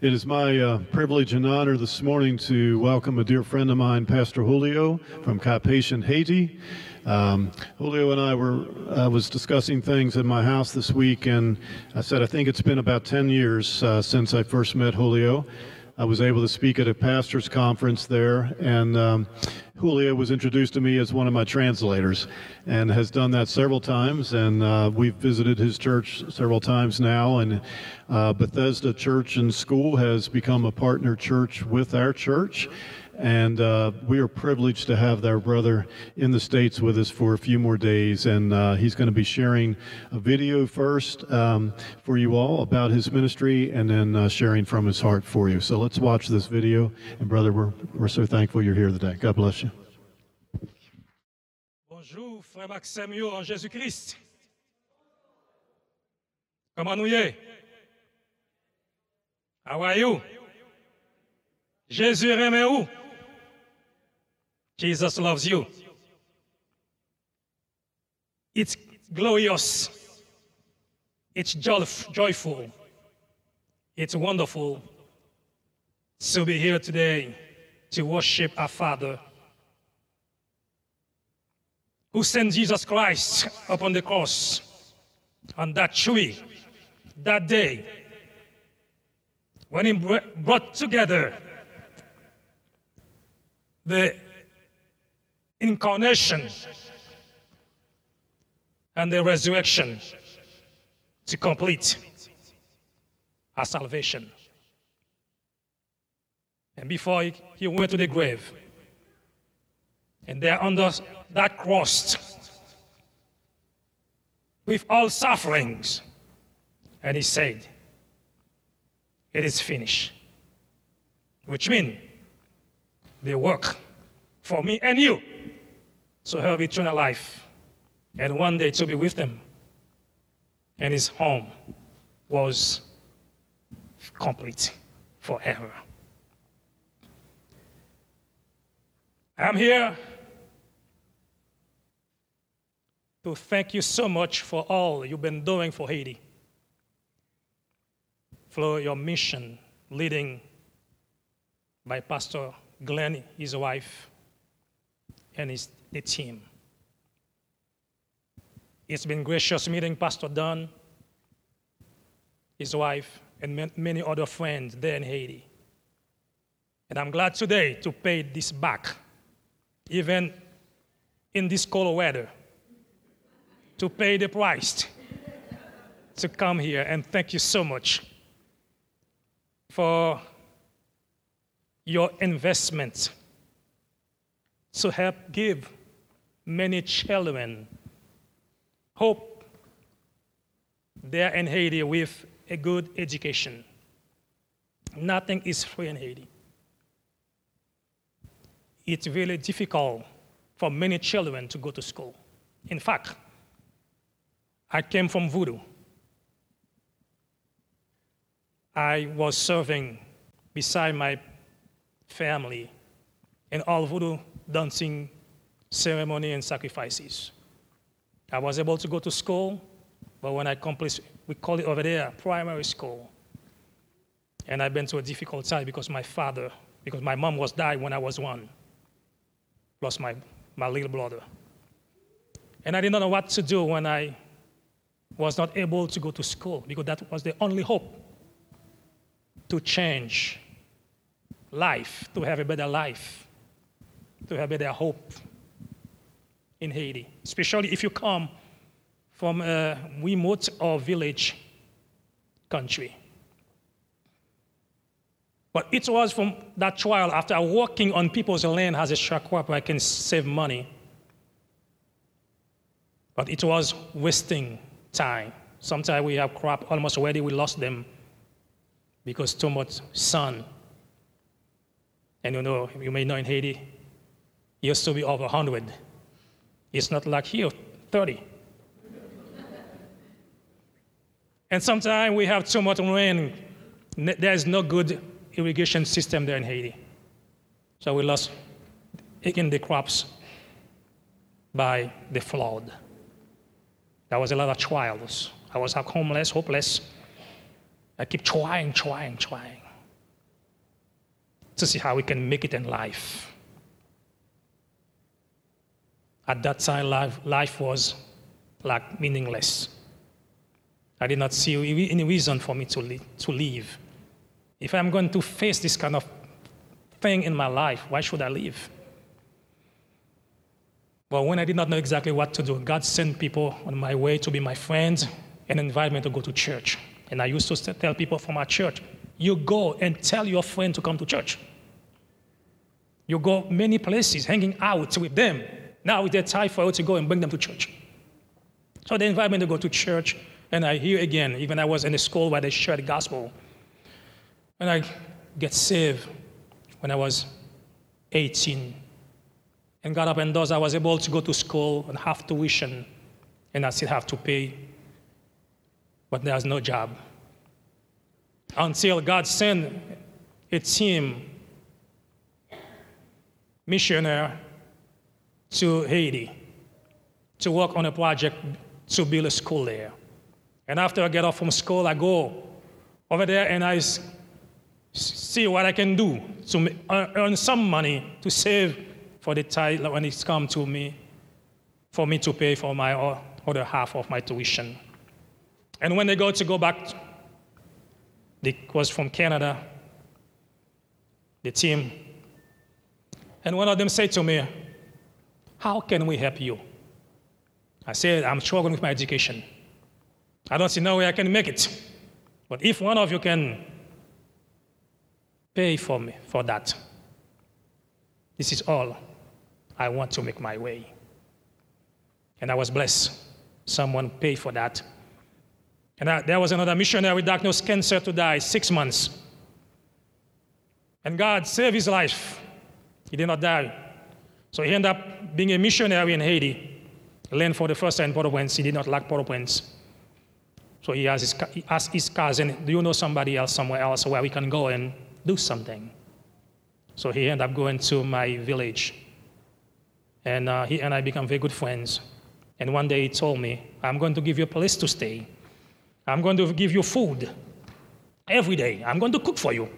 It is my uh, privilege and honor this morning to welcome a dear friend of mine, Pastor Julio from Cap-Haitien, Haiti. Um, Julio and I were uh, was discussing things in my house this week, and I said I think it's been about 10 years uh, since I first met Julio. I was able to speak at a pastor's conference there, and um, Julio was introduced to me as one of my translators and has done that several times. And uh, we've visited his church several times now. And uh, Bethesda Church and School has become a partner church with our church. And uh, we are privileged to have our brother in the States with us for a few more days. And uh, he's going to be sharing a video first um, for you all about his ministry and then uh, sharing from his heart for you. So let's watch this video. And, brother, we're, we're so thankful you're here today. God bless you. Bonjour, frère Maxime yo en Jésus-Christ. Comment nous? How are you? Jésus aime où? Jesus loves you. It's glorious. It's joy- joyful. It's wonderful to be here today to worship our Father who sent Jesus Christ upon the cross on that tree that day when he brought together the incarnation and the resurrection to complete our salvation. And before he, went to the grave, and there under that cross, with all sufferings, and he said, It is finished. Which means the work for me and you to have eternal life and one day to be with them. And his home was complete forever. I'm here to thank you so much for all you've been doing for Haiti, for your mission leading by Pastor Glenn, his wife, and his the team. It's been gracious meeting Pastor Don, his wife, and many other friends there in Haiti. And I'm glad today to pay this back, even in this cold weather, to pay the price to come here. And thank you so much for your investment to help give many children hope there in Haiti with a good education. Nothing is free in Haiti. It's really difficult for many children to go to school. In fact, I came from Voodoo. I was serving beside my family in all Voodoo dancing ceremony and sacrifices. I was able to go to school, but when I complete, we call it over there primary school. And I've been through a difficult time because my father, because my mom was died when I was one, plus my, my little brother. And I didn't know what to do when I was not able to go to school because that was the only hope to change life, to have a better life, to have a better hope in Haiti, especially if you come from a remote or village country. But it was from that trial, after working on people's land as a sharecropper, I can save money. But it was wasting time. Sometimes we have crop almost ready, we lost them because too much sun. And you know, you may know in Haiti, used to be over 100. It's not like here, 30. and sometimes we have too much rain. There's no good irrigation system there in Haiti. So we lost again the crops by the flood. There was a lot of trials. I was homeless, hopeless. I keep trying, trying, trying to see how we can make it in life. At that time, life, life was like meaningless. I did not see any reason for me to, li- to live. If I'm going to face this kind of thing in my life, why should I live? Well, when I did not know exactly what to do, God sent people on my way to be my friends and invite me to go to church. And I used to tell people from our church, you go and tell your friend to come to church. You go many places hanging out with them. Now it's their time for you to go and bring them to church. So they invite me to go to church, and I hear again, even I was in a school where they shared the gospel. And I get saved when I was 18 and God opened doors. I was able to go to school and have tuition, and I still have to pay, but there's no job. Until God sent a team missionary to Haiti to work on a project to build a school there. And after I get off from school, I go over there and I see what I can do to earn some money to save for the tithe when it's come to me, for me to pay for my other half of my tuition. And when they go to go back, it was from Canada, the team. And one of them said to me, How can we help you? I said, I'm struggling with my education. I don't see no way I can make it. But if one of you can pay for me for that, this is all I want to make my way. And I was blessed. Someone paid for that. And I, there was another missionary with diagnosed cancer to die six months. And God saved his life. He did not die. So he ended up being a missionary in Haiti. Learned for the first time Port-au-Prince. He did not like Port-au-Prince. So he asked, his, he asked his cousin, Do you know somebody else somewhere else where we can go and do something? So he ended up going to my village and uh, he and I became very good friends. And one day he told me, I'm going to give you a place to stay. I'm going to give you food every day. I'm going to cook for you.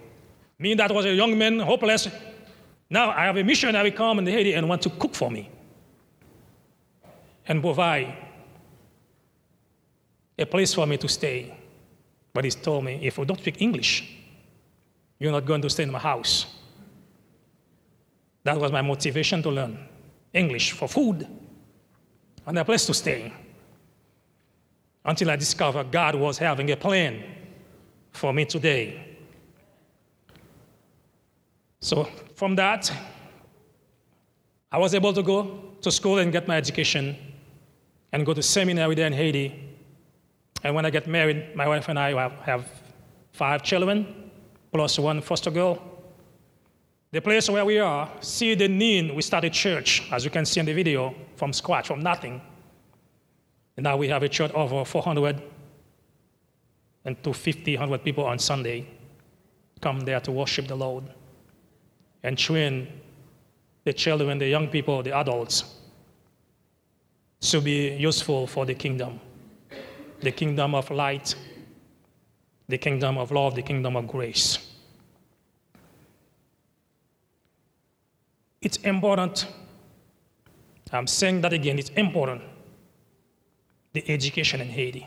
Me, that was a young man, hopeless. Now I have a missionary come in Haiti and want to cook for me and provide a place for me to stay. But he told me, if you don't speak English, you're not going to stay in my house. That was my motivation to learn. English for food and a place to stay until I discovered God was having a plan for me today. So from that, I was able to go to school and get my education and go to seminary there in Haiti. And when I get married, my wife and I have five children, plus one foster girl. The place where we are, see the need, we started church, as you can see in the video, from scratch, from nothing. And now we have a church over 400 and to 50, 100 people on Sunday come there to worship the Lord and train the children, the young people, the adults to be useful for the kingdom the kingdom of light, the kingdom of love, the kingdom of grace. It's important. I'm saying that again, it's important. The education in Haiti.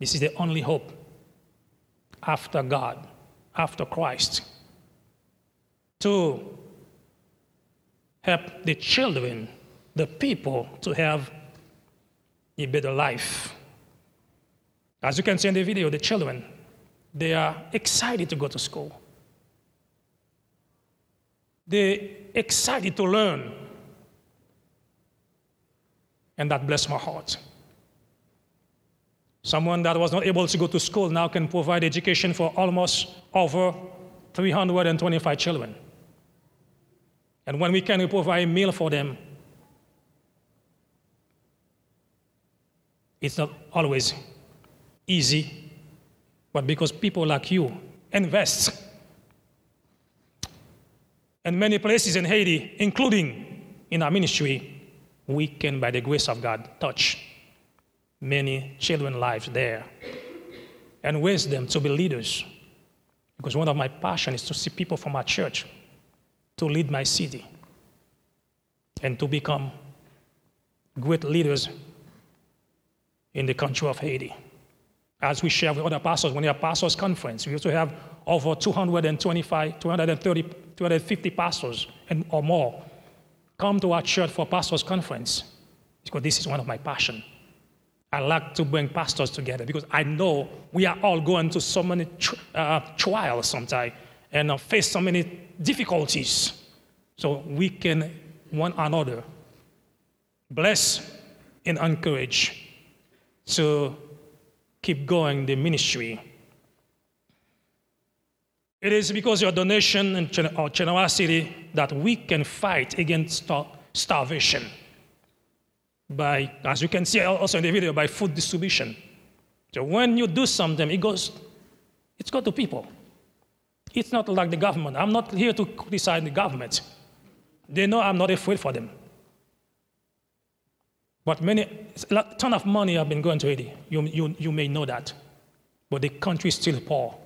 This is the only hope after God, after Christ, to help the children, the people, to have a better life. As you can see in the video, the children, they are excited to go to school. They're excited to learn. And that blessed my heart. Someone that was not able to go to school now can provide education for almost over 325 children. And when we can provide a meal for them, it's not always easy, but because people like you invest in many places in Haiti, including in our ministry, we can, by the grace of God, touch many children's lives there and raise them to be leaders. Because one of my passions is to see people from our church to lead my city and to become great leaders in the country of Haiti. As we share with other pastors, when we have pastors' conference, we used to have over 225, 230, 250 pastors and, or more come to our church for pastors' conference because this is one of my passions. I like to bring pastors together because I know we are all going to so many uh, trials sometimes and uh, face so many difficulties. So we can one another bless and encourage to keep going the ministry. It is because your donation and generosity that we can fight against star- starvation by, as you can see also in the video, by food distribution. So when you do something, it goes, it's got to people. It's not like the government. I'm not here to criticize the government. They know I'm not afraid for them. But many, a ton of money have been going to Haiti. You, you, you may know that. But the country is still poor.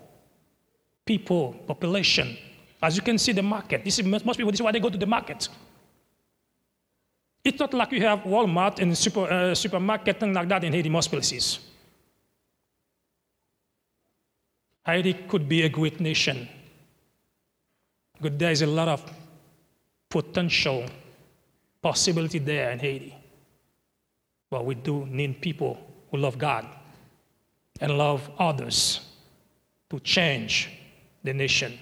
People, population. As you can see, the market. This is, most people, this is why they go to the market. It's not like you have Walmart and super, uh, supermarket and like that in Haiti, most places. Haiti could be a great nation. But there is a lot of potential possibility there in Haiti. But we do need people who love God and love others to change the nation.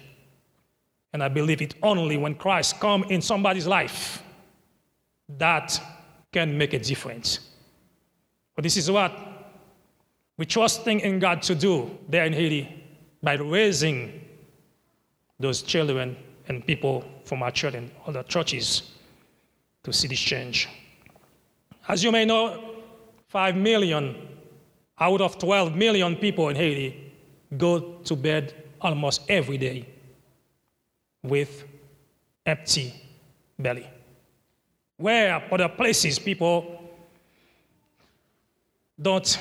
And I believe it only when Christ come in somebody's life that can make a difference. But this is what we're trusting in God to do there in Haiti by raising those children and people from our church and other churches to see this change. As you may know, 5 million out of 12 million people in Haiti go to bed almost every day with empty belly where other places people don't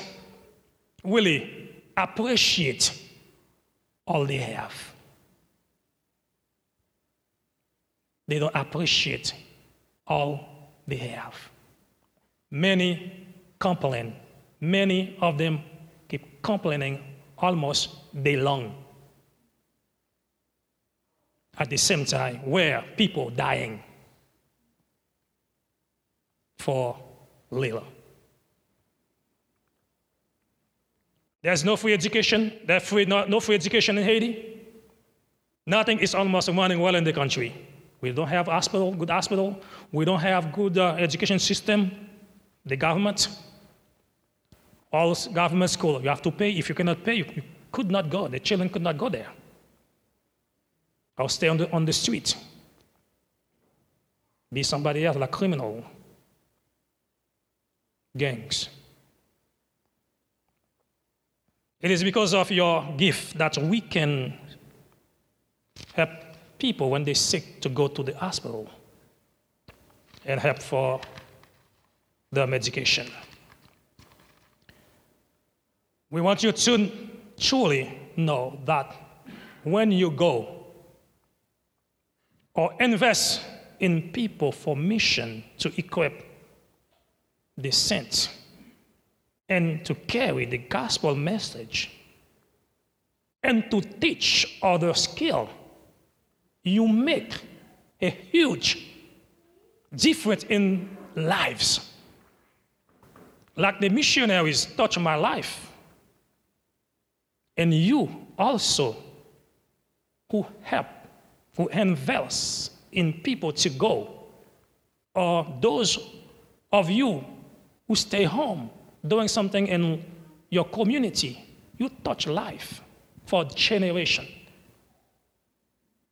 really appreciate all they have. They don't appreciate all they have. Many complain. Many of them keep complaining almost day long. At the same time, where people dying for little. There's no free education. There's free, no, no free education in Haiti. Nothing is almost running well in the country. We don't have hospital, good hospital. We don't have good uh, education system. The government, all government school, you have to pay. If you cannot pay, you, you could not go. The children could not go there. Or stay on the, on the street. Be somebody else, like criminal gangs. It is because of your gift that we can help people when they're sick to go to the hospital and help for their medication. We want you to truly know that when you go or invest in people for mission to equip the saints and to carry the gospel message and to teach other skill, you make a huge difference in lives. Like the missionaries touch my life. And you also who help, who invest in people to go, or those of you who stay home doing something in your community, you touch life for generation.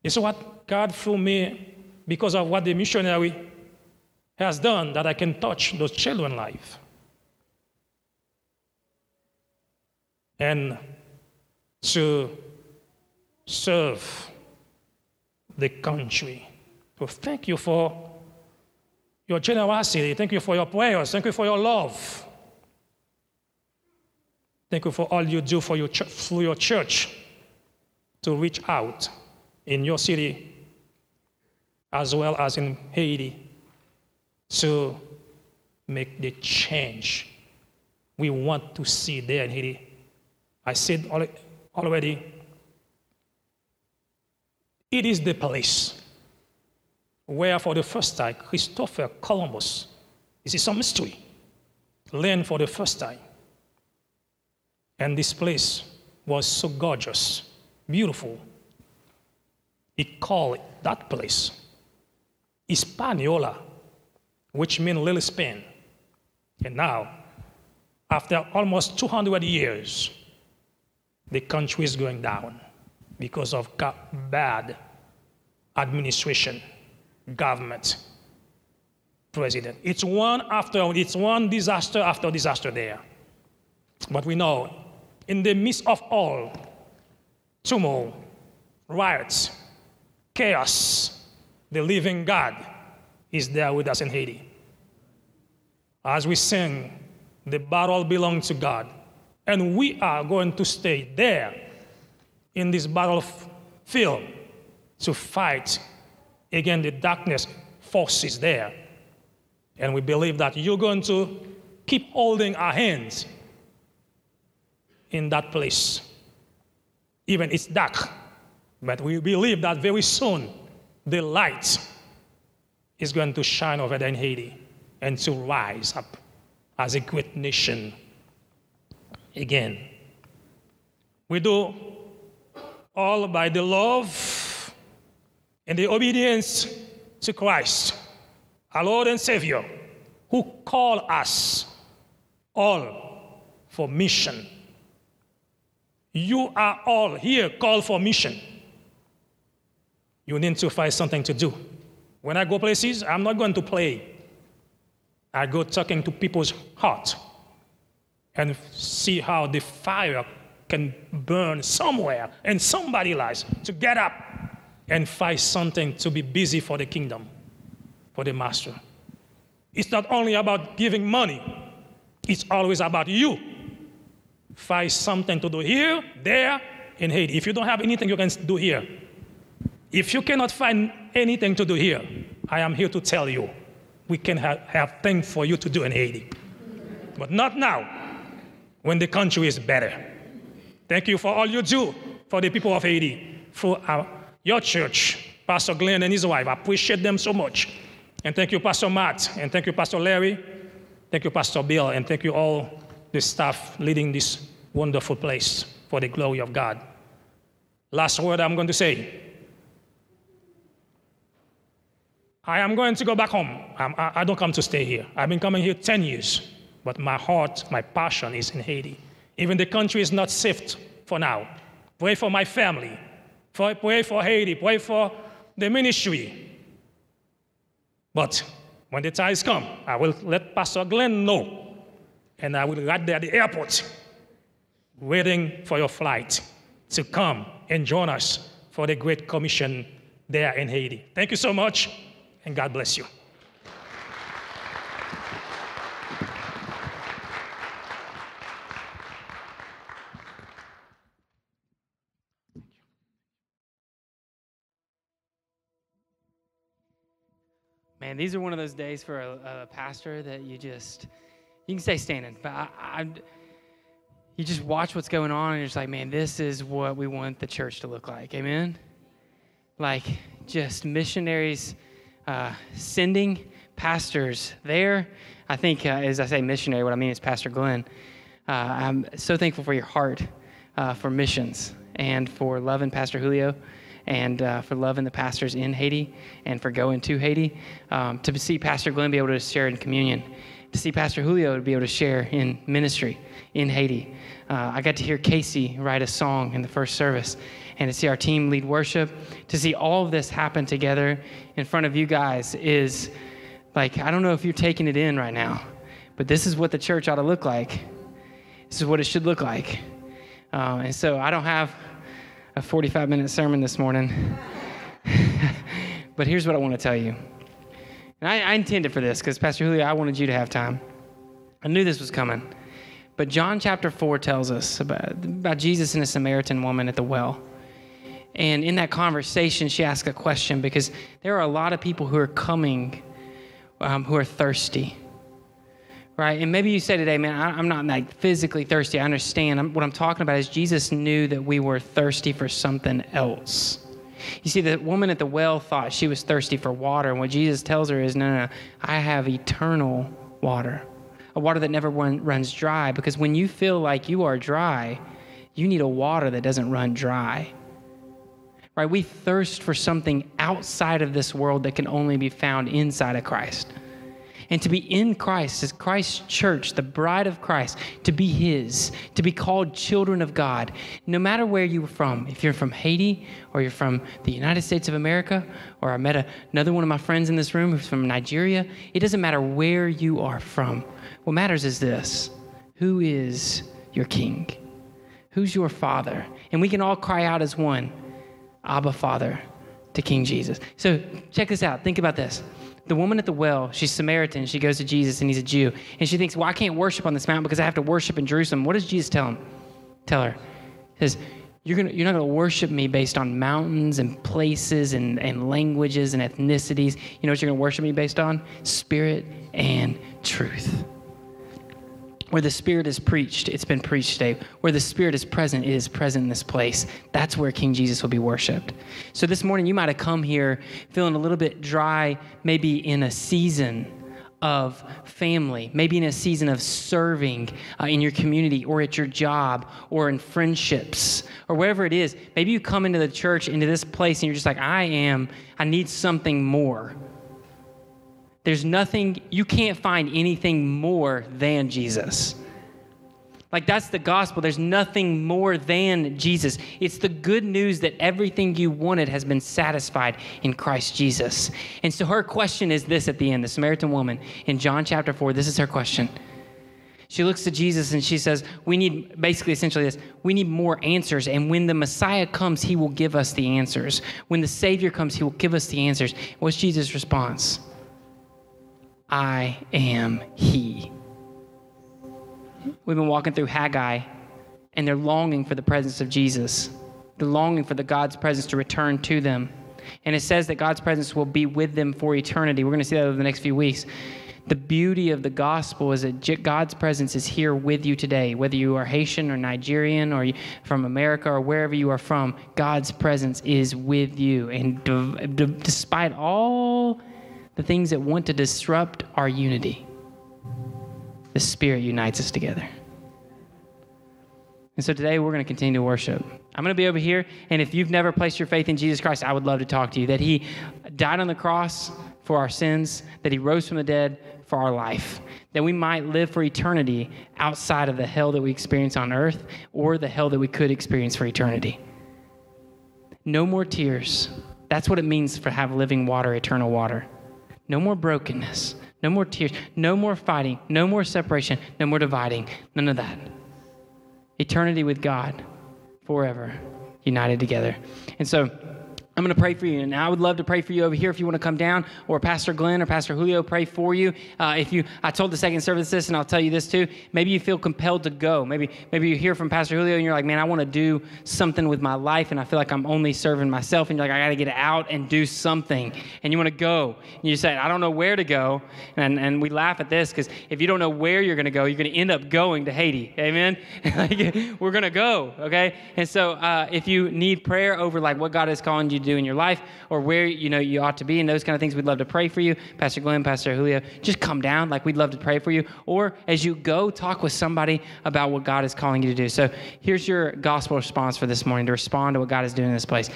It's what God through me because of what the missionary has done that I can touch those children's life. And to serve the country. So thank you for your generosity. Thank you for your prayers. Thank you for your love. Thank you for all you do for your ch- through your church to reach out in your city as well as in Haiti to make the change we want to see there in Haiti. I said already, it is the place where, for the first time, Christopher Columbus, this is some mystery, learned for the first time. And this place was so gorgeous, beautiful. He called that place Hispaniola, which means Little Spain. And now, after almost 200 years, the country is going down because of bad administration, government, president. It's one after it's one disaster after disaster there. But we know, in the midst of all turmoil, riots, chaos, the living God is there with us in Haiti. As we sing, the battle belongs to God. And we are going to stay there in this battlefield to fight against the darkness forces there. And we believe that you're going to keep holding our hands in that place. Even it's dark, but we believe that very soon the light is going to shine over there in Haiti and to rise up as a great nation again. We do all by the love and the obedience to Christ, our Lord and Savior, who called us all for mission. You are all here called for mission. You need to find something to do. When I go places, I'm not going to play. I go talking to people's heart and see how the fire can burn somewhere in somebody's life to get up and find something to be busy for the kingdom, for the master. It's not only about giving money, it's always about you. Find something to do here, there, in Haiti. If you don't have anything you can do here, if you cannot find anything to do here, I am here to tell you we can have, things for you to do in Haiti. But not now when the country is better. Thank you for all you do for the people of Haiti, for our, your church, Pastor Glenn and his wife. I appreciate them so much. And thank you, Pastor Matt, and thank you, Pastor Larry. Thank you, Pastor Bill, and thank you all the staff leading this wonderful place for the glory of God. Last word I'm going to say. I am going to go back home. I, I don't come to stay here. I've been coming here 10 years. But my heart, my passion is in Haiti. Even the country is not safe for now. Pray for my family. Pray for Haiti. Pray for the ministry. But when the time come, I will let Pastor Glenn know. And I will right there at the airport, waiting for your flight to come and join us for the Great Commission there in Haiti. Thank you so much, and God bless you. Man, these are one of those days for a, a pastor that you just, you can stay standing, but I, I, you just watch what's going on and you're just like, man, this is what we want the church to look like. Amen? Like just missionaries uh, sending pastors there. I think, uh, as I say missionary, what I mean is Pastor Glenn. Uh, I'm so thankful for your heart uh, for missions and for loving Pastor Julio and uh, for loving the pastors in Haiti and for going to Haiti. Um, to see Pastor Glenn be able to share in communion, to see Pastor Julio to be able to share in ministry in Haiti. Uh, I got to hear Casey write a song in the first service and to see our team lead worship, to see all of this happen together in front of you guys is like, I don't know if you're taking it in right now, but this is what the church ought to look like. This is what it should look like. Uh, and so I don't have a 45 minute sermon this morning, but here's what I want to tell you. And I, I intended for this because, Pastor Julio, I wanted you to have time. I knew this was coming. But John chapter 4 tells us about, about Jesus and a Samaritan woman at the well. And in that conversation, she asked a question because there are a lot of people who are coming um, who are thirsty. Right? And maybe you say today, man, I, am not like physically thirsty. I understand. I'm, what I'm talking about is Jesus knew that we were thirsty for something else. You see, the woman at the well thought she was thirsty for water. And what Jesus tells her is, no, no, no I have eternal water, a water that never run, runs dry. Because when you feel like you are dry, you need a water that doesn't run dry right? We thirst for something outside of this world that can only be found inside of Christ. And to be in Christ, as Christ's church, the bride of Christ, to be His, to be called children of God, no matter where you're from, if you're from Haiti or you're from the United States of America, or I met a, another one of my friends in this room who's from Nigeria, it doesn't matter where you are from. What matters is this who is your King? Who's your Father? And we can all cry out as one Abba Father to King Jesus. So check this out. Think about this. The woman at the well, she's Samaritan. She goes to Jesus and he's a Jew. And she thinks, well, I can't worship on this mountain because I have to worship in Jerusalem. What does Jesus tell him? Tell her. He says, you're, gonna, you're not going to worship me based on mountains and places and, and languages and ethnicities. You know what you're going to worship me based on? Spirit and truth. Where the Spirit is preached, it's been preached today. Where the Spirit is present, it is present in this place. That's where King Jesus will be worshiped. So this morning, you might have come here feeling a little bit dry, maybe in a season of family, maybe in a season of serving uh, in your community or at your job or in friendships or wherever it is. Maybe you come into the church, into this place, and you're just like, I am, I need something more. There's nothing, you can't find anything more than Jesus. Like, that's the gospel. There's nothing more than Jesus. It's the good news that everything you wanted has been satisfied in Christ Jesus. And so, her question is this at the end the Samaritan woman in John chapter 4, this is her question. She looks to Jesus and she says, We need, basically, essentially, this we need more answers. And when the Messiah comes, he will give us the answers. When the Savior comes, he will give us the answers. What's Jesus' response? I am He. We've been walking through Haggai, and they're longing for the presence of Jesus. They're longing for the God's presence to return to them. And it says that God's presence will be with them for eternity. We're going to see that over the next few weeks. The beauty of the gospel is that God's presence is here with you today. Whether you are Haitian or Nigerian or from America or wherever you are from, God's presence is with you. And despite all the things that want to disrupt our unity. The Spirit unites us together. And so today we're going to continue to worship. I'm going to be over here, and if you've never placed your faith in Jesus Christ, I would love to talk to you. That He died on the cross for our sins, that He rose from the dead for our life, that we might live for eternity outside of the hell that we experience on earth or the hell that we could experience for eternity. No more tears. That's what it means to have living water, eternal water. No more brokenness. No more tears. No more fighting. No more separation. No more dividing. None of that. Eternity with God forever, united together. And so, I'm going to pray for you, and I would love to pray for you over here if you want to come down, or Pastor Glenn or Pastor Julio pray for you. Uh, if you, I told the second service this, and I'll tell you this too. Maybe you feel compelled to go. Maybe, maybe you hear from Pastor Julio, and you're like, "Man, I want to do something with my life, and I feel like I'm only serving myself." And you're like, "I got to get out and do something," and you want to go. And you say, "I don't know where to go," and and we laugh at this because if you don't know where you're going to go, you're going to end up going to Haiti. Amen. We're going to go, okay? And so uh, if you need prayer over like what God is calling you do in your life or where you know you ought to be and those kind of things, we'd love to pray for you. Pastor Glenn, Pastor Julio, just come down. Like we'd love to pray for you. Or as you go, talk with somebody about what God is calling you to do. So here's your gospel response for this morning to respond to what God is doing in this place.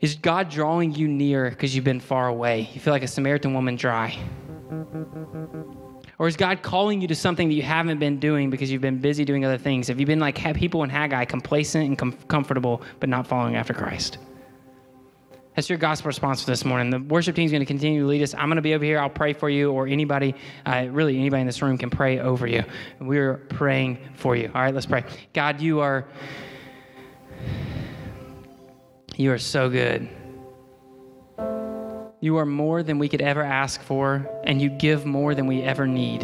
Is God drawing you near because you've been far away? You feel like a Samaritan woman dry. Or is God calling you to something that you haven't been doing because you've been busy doing other things? Have you been like people in Haggai, complacent and com- comfortable, but not following after Christ? That's your gospel response for this morning. The worship team is going to continue to lead us. I'm going to be over here. I'll pray for you, or anybody, uh, really anybody in this room can pray over you. We're praying for you. All right, let's pray. God, you are you are so good. You are more than we could ever ask for, and you give more than we ever need.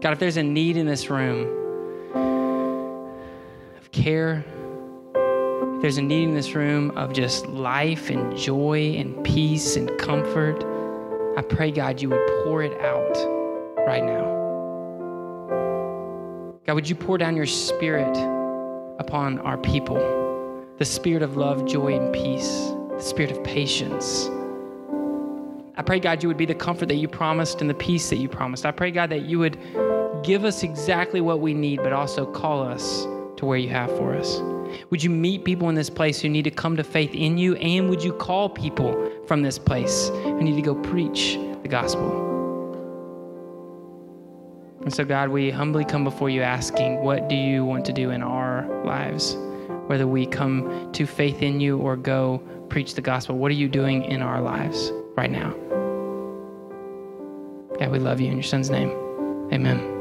God, if there's a need in this room of care, there's a need in this room of just life and joy and peace and comfort, I pray, God, you would pour it out right now. God, would you pour down your spirit upon our people? The spirit of love, joy, and peace, the spirit of patience I pray, God, you would be the comfort that you promised and the peace that you promised. I pray, God, that you would give us exactly what we need, but also call us to where you have for us. Would you meet people in this place who need to come to faith in you? And would you call people from this place who need to go preach the gospel? And so, God, we humbly come before you asking, what do you want to do in our lives? Whether we come to faith in you or go preach the gospel, what are you doing in our lives right now? God, we love you in your son's name. Amen.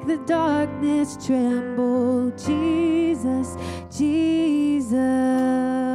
make the darkness tremble. Jesus, Jesus.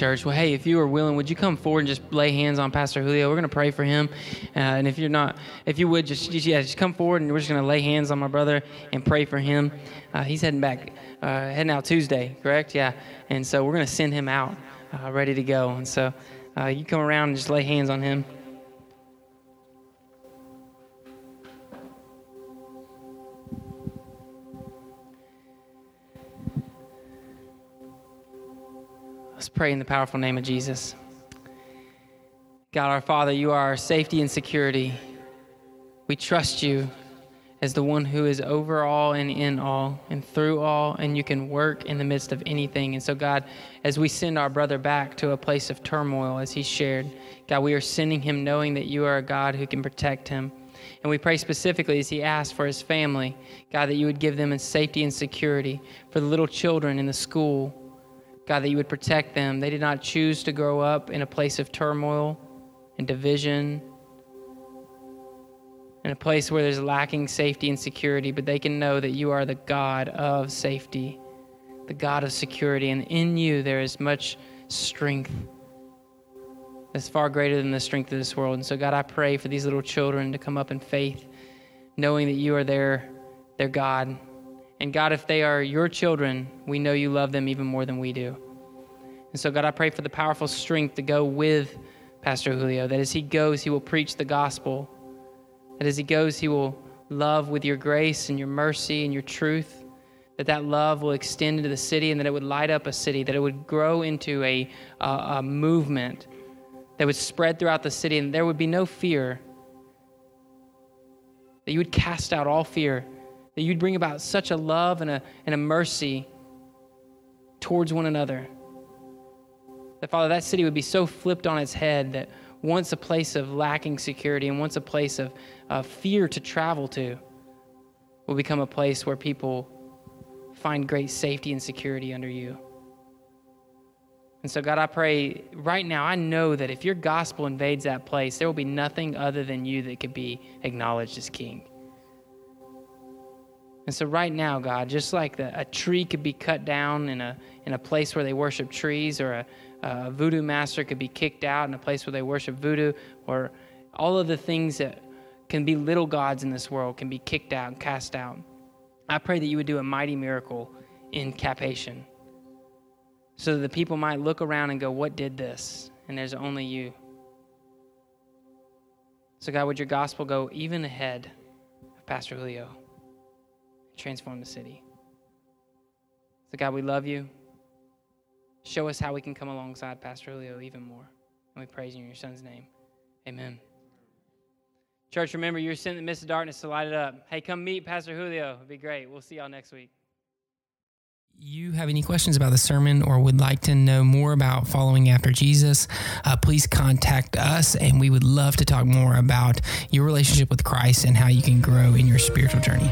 Church. Well, hey, if you are willing, would you come forward and just lay hands on Pastor Julio? We're going to pray for him. Uh, and if you're not, if you would, just, just, yeah, just come forward and we're just going to lay hands on my brother and pray for him. Uh, he's heading back, uh, heading out Tuesday, correct? Yeah. And so we're going to send him out uh, ready to go. And so uh, you come around and just lay hands on him. Pray in the powerful name of Jesus. God our Father, you are our safety and security. We trust you as the one who is over all and in all and through all, and you can work in the midst of anything. And so, God, as we send our brother back to a place of turmoil, as he shared, God, we are sending him knowing that you are a God who can protect him. And we pray specifically as he asked for his family, God, that you would give them safety and security for the little children in the school God, that you would protect them. They did not choose to grow up in a place of turmoil and division, in a place where there's lacking safety and security, but they can know that you are the God of safety, the God of security, and in you there is much strength that's far greater than the strength of this world. And so, God, I pray for these little children to come up in faith, knowing that you are their, their God and God, if they are your children, we know you love them even more than we do. And so, God, I pray for the powerful strength to go with Pastor Julio, that as he goes, he will preach the gospel, that as he goes, he will love with your grace and your mercy and your truth, that that love will extend into the city and that it would light up a city, that it would grow into a, a, a movement that would spread throughout the city and there would be no fear, that you would cast out all fear that you'd bring about such a love and a, and a mercy towards one another. That, Father, that city would be so flipped on its head that once a place of lacking security and once a place of uh, fear to travel to will become a place where people find great safety and security under you. And so, God, I pray right now, I know that if your gospel invades that place, there will be nothing other than you that could be acknowledged as king. And so, right now, God, just like the, a tree could be cut down in a, in a place where they worship trees, or a, a voodoo master could be kicked out in a place where they worship voodoo, or all of the things that can be little gods in this world can be kicked out and cast out. I pray that you would do a mighty miracle in Cap-Haïtien so that the people might look around and go, What did this? And there's only you. So, God, would your gospel go even ahead of Pastor Julio? Transform the city. So, God, we love you. Show us how we can come alongside Pastor Julio even more. And we praise you in your son's name. Amen. Church, remember, you're sent in the midst of darkness to light it up. Hey, come meet Pastor Julio. It'd be great. We'll see y'all next week you have any questions about the sermon or would like to know more about following after Jesus, uh, please contact us and we would love to talk more about your relationship with Christ and how you can grow in your spiritual journey.